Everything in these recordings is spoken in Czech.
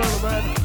Berlin, man.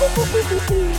Woo-hoo-hoo-hoo-hoo-hoo!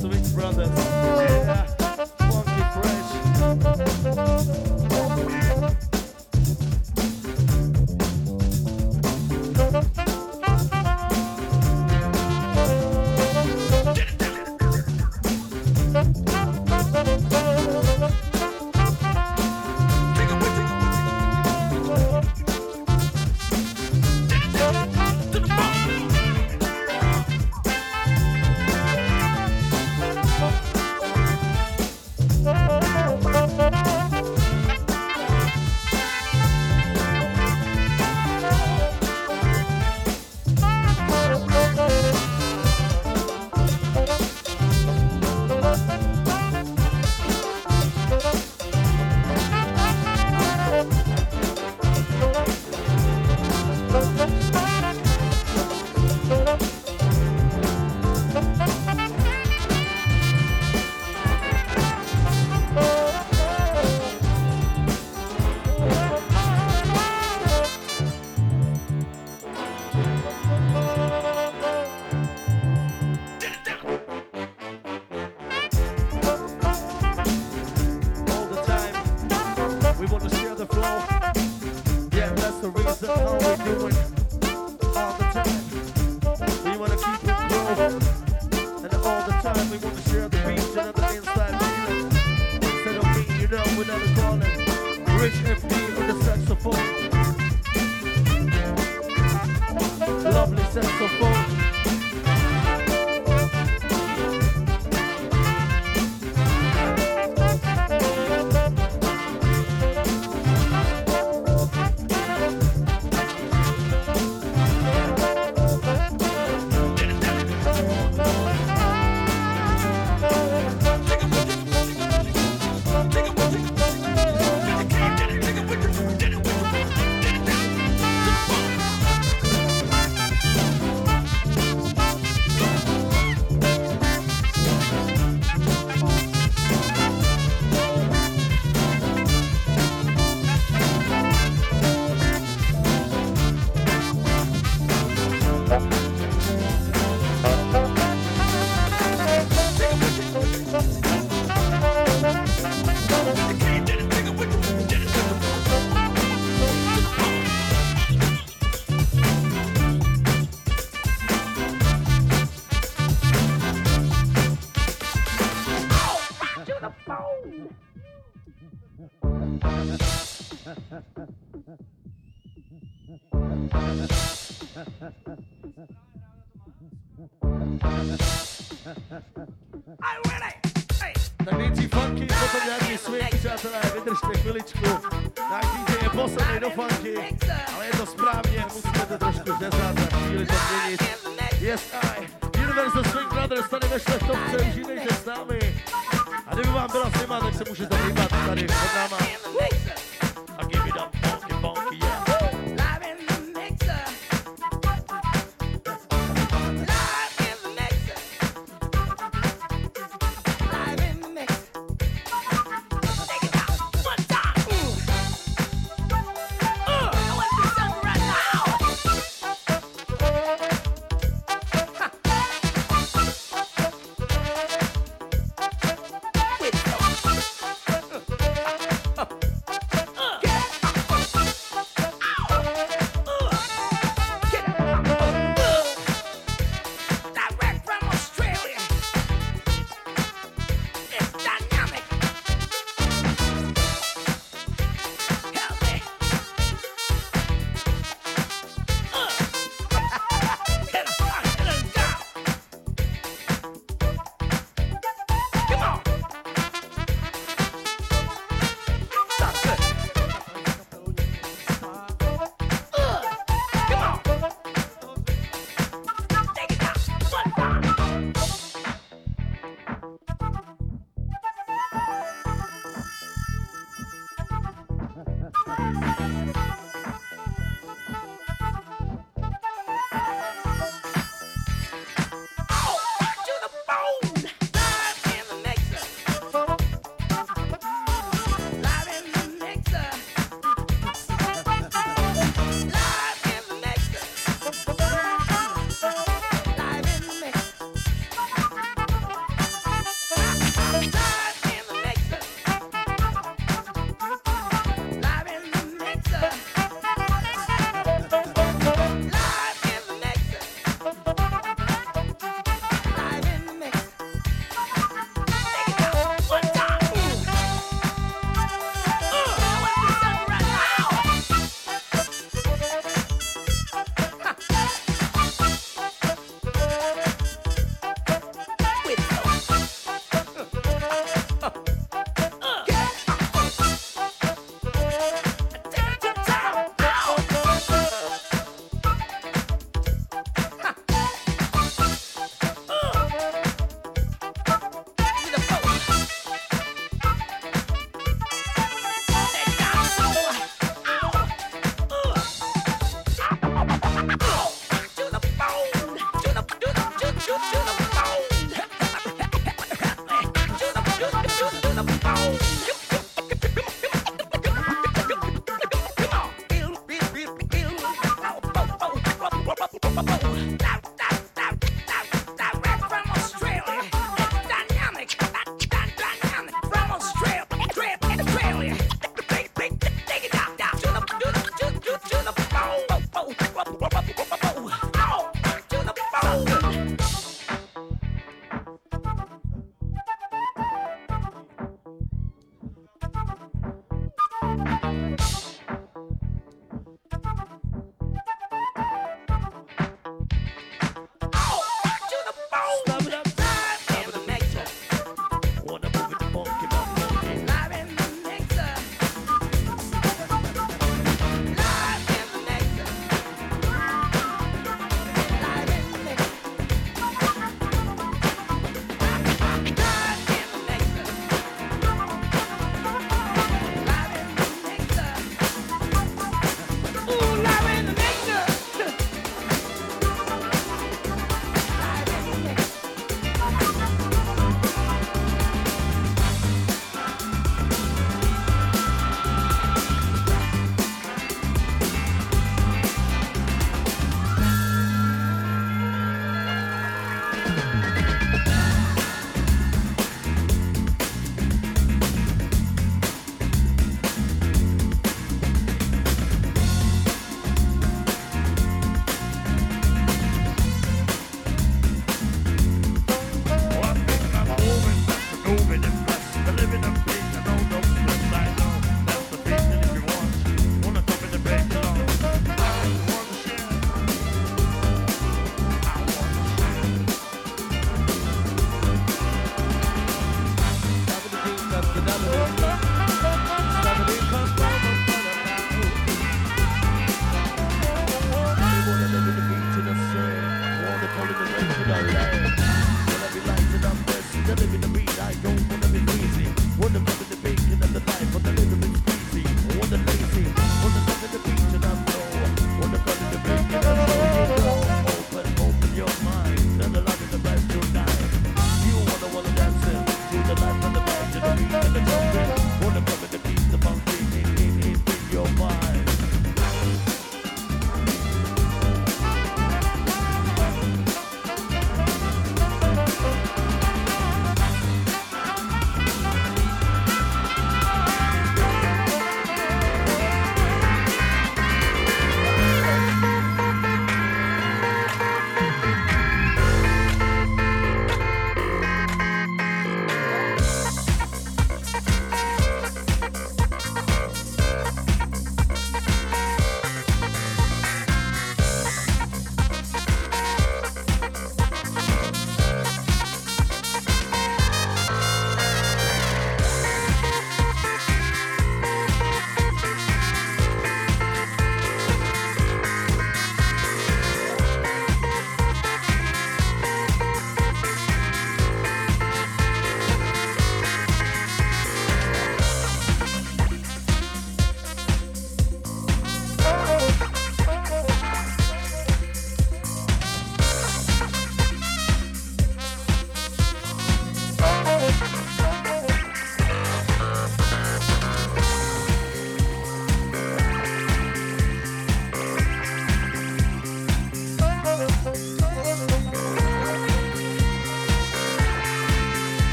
Sweet Brothers. Tak nejdřív funky, potom nějaký swing, přátelé, vydržte chviličku. Náš DJ je poslední do funky, ale je to správně, musíme to trošku řezat a chvíli to změnit. Yes, I. Universal Swing Brothers tady ve Šlechtovce, užijte s námi. A kdyby vám byla zima, tak se můžete hýbat tady pod náma.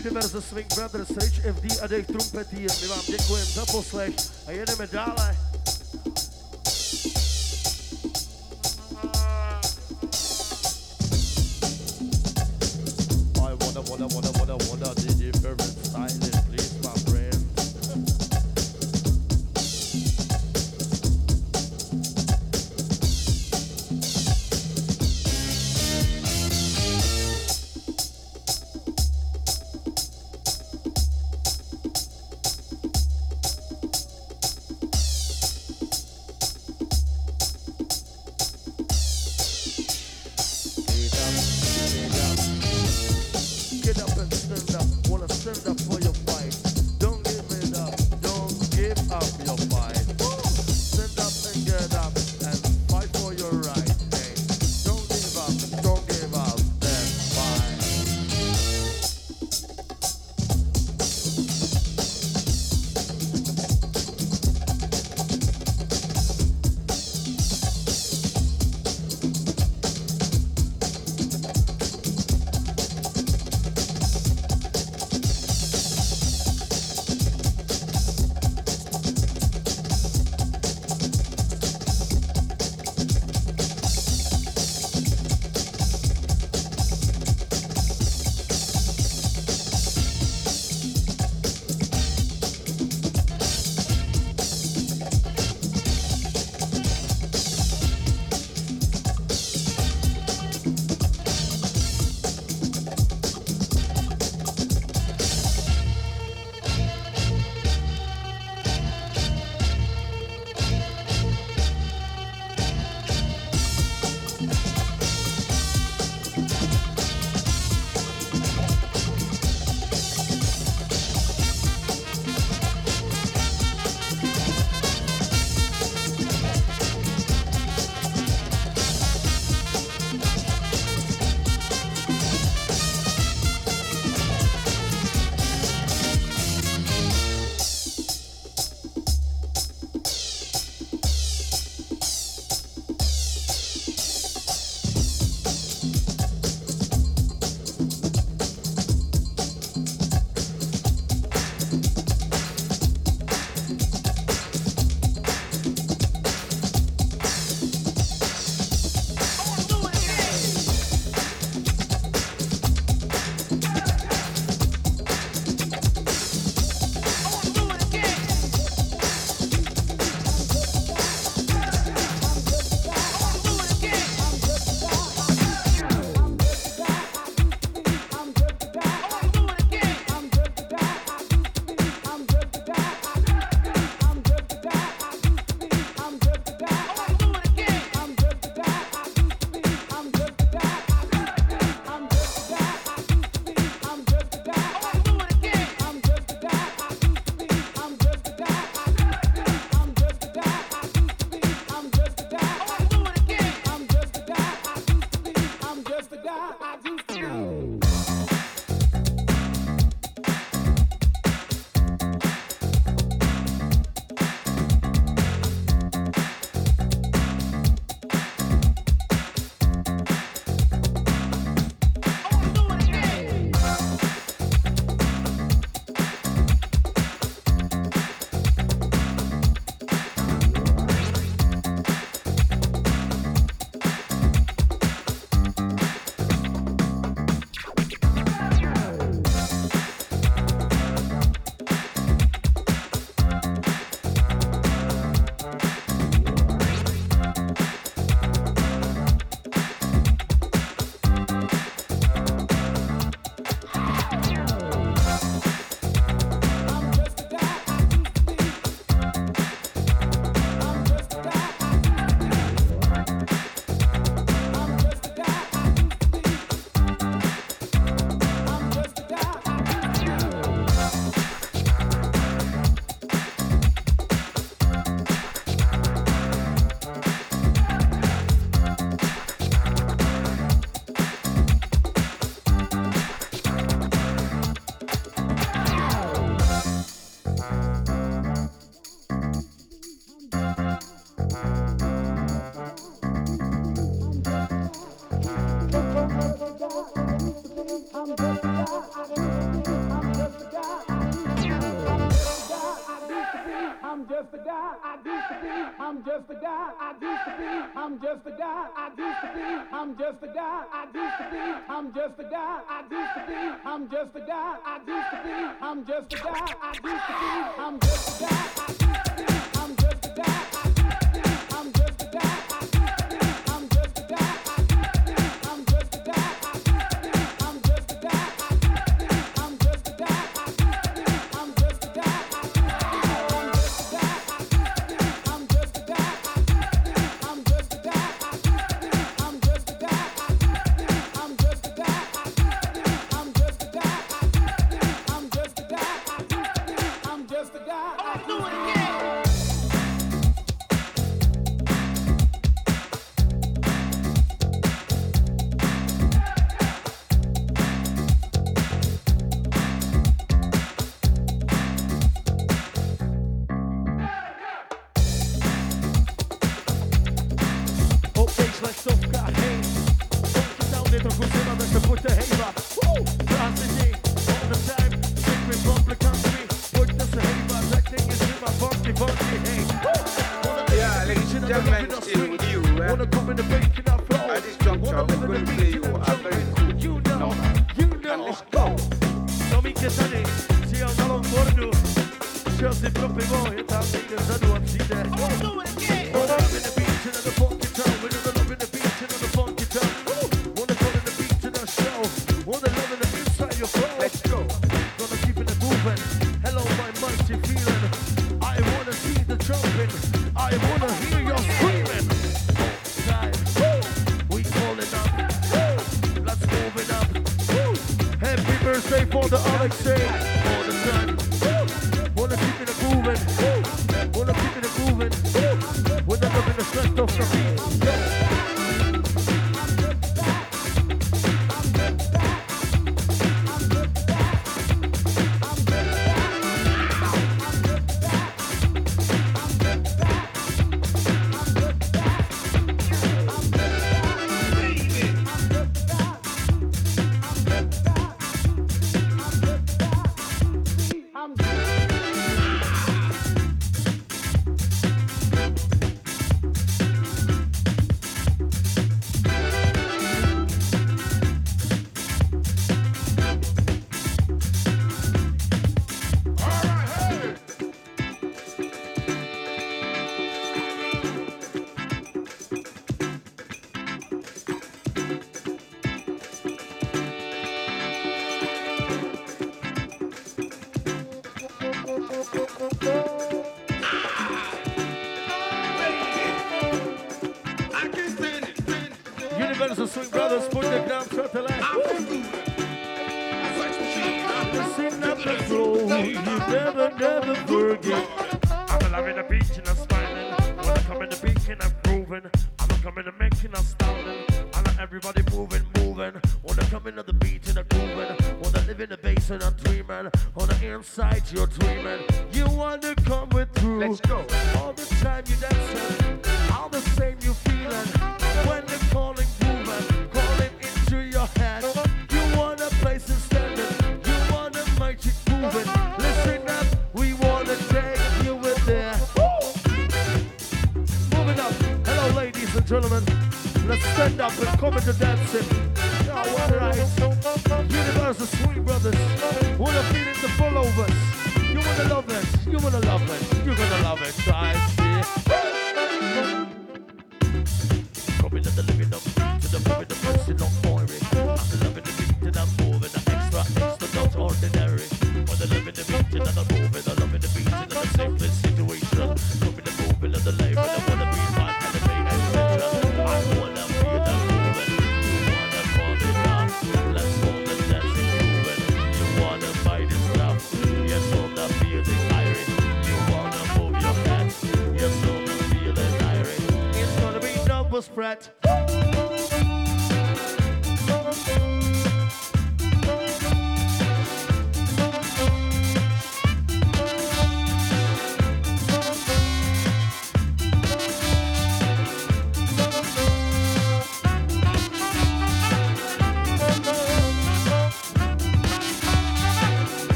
Universe Swing Brothers, Rich FD a Dave trumpetier. My vám děkujeme za poslech a jedeme dále. I wanna, wanna, wanna, wanna, wanna the different styling I'm just a guy. I'm just a guy. I'm just a guy. I'm just a guy. that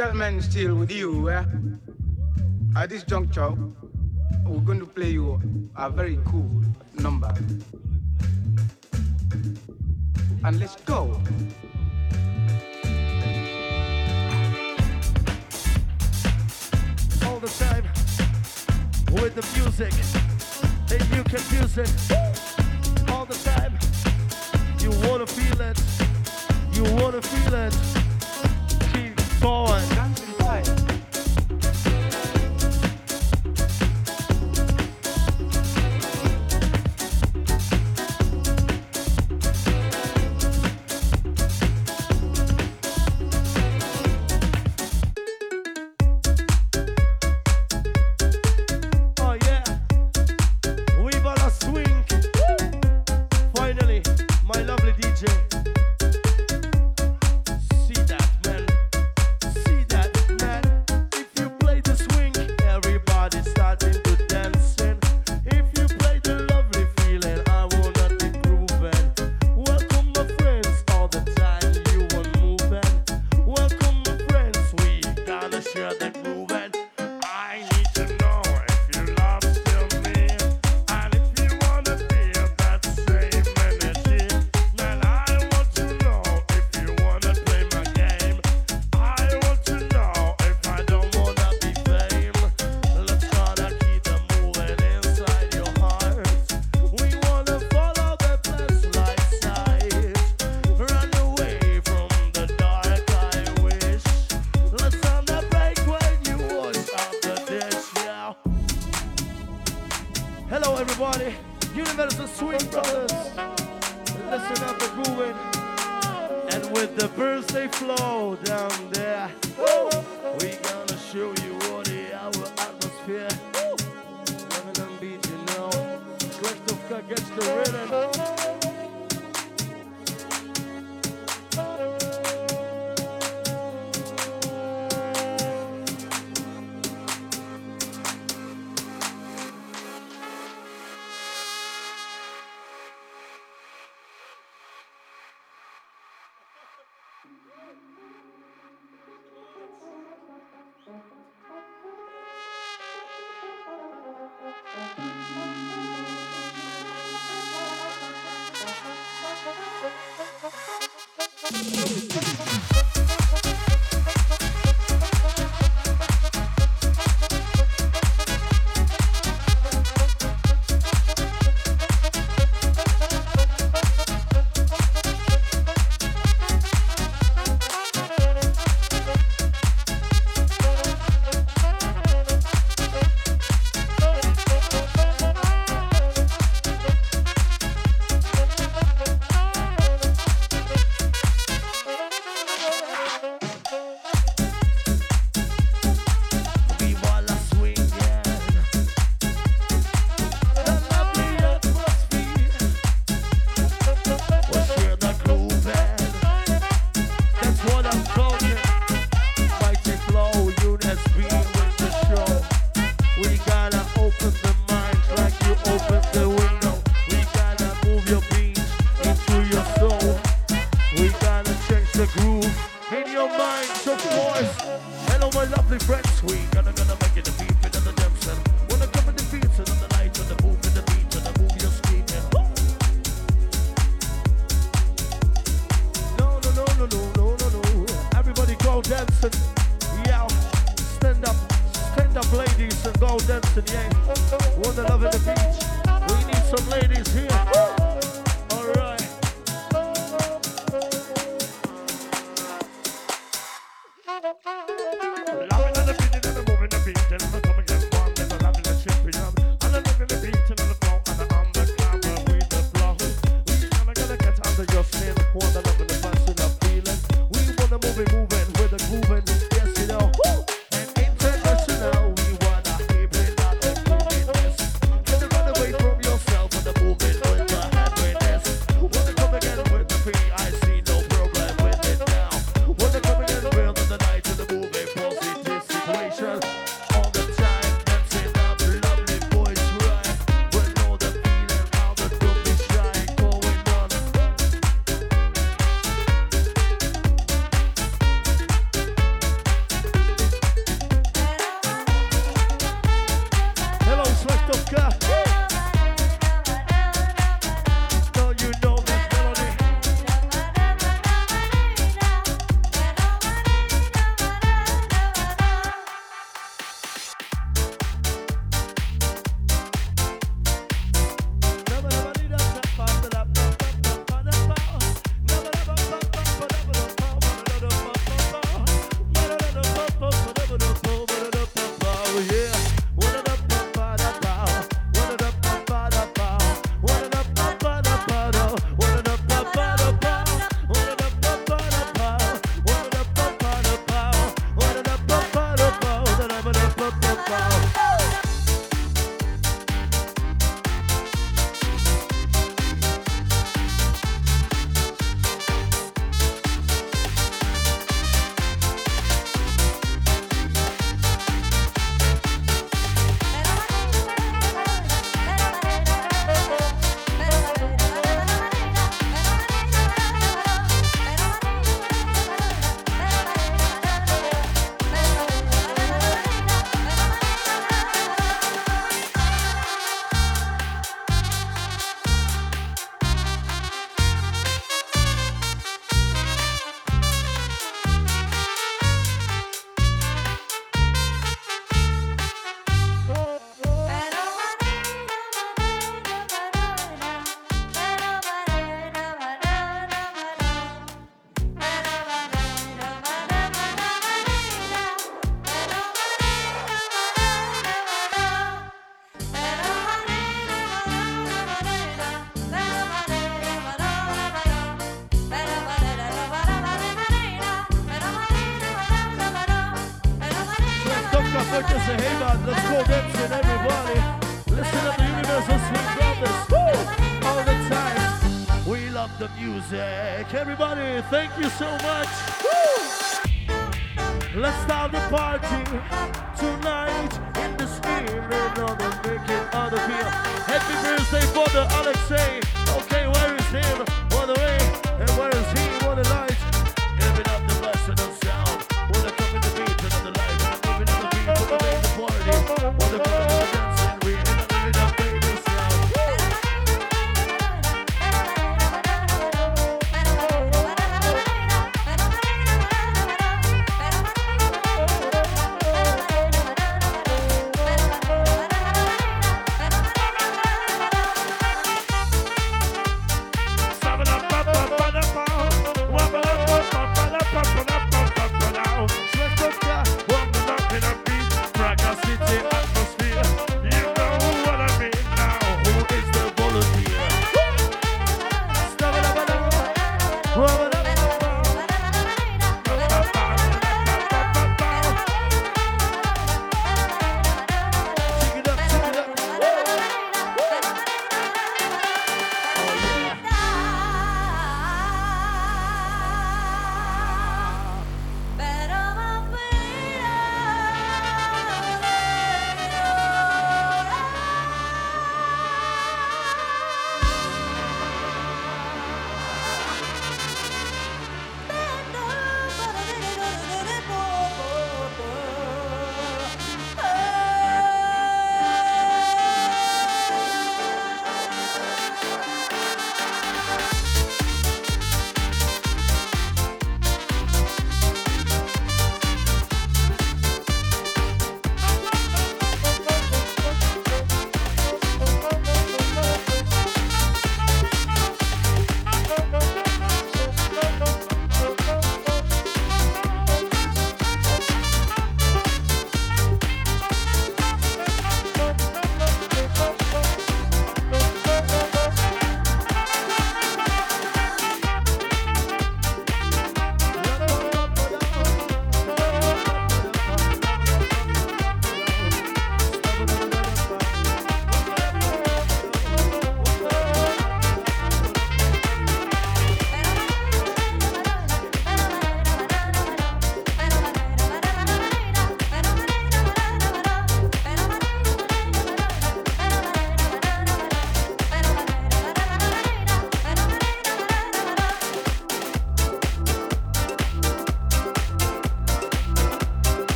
Gentlemen, still with you. Eh? At this juncture, we're going to play you a very cool number. And let's dancing. Yeah, stand up, stand up, ladies, and go dancing. Yeah, wanna love in the beach. We need some ladies here.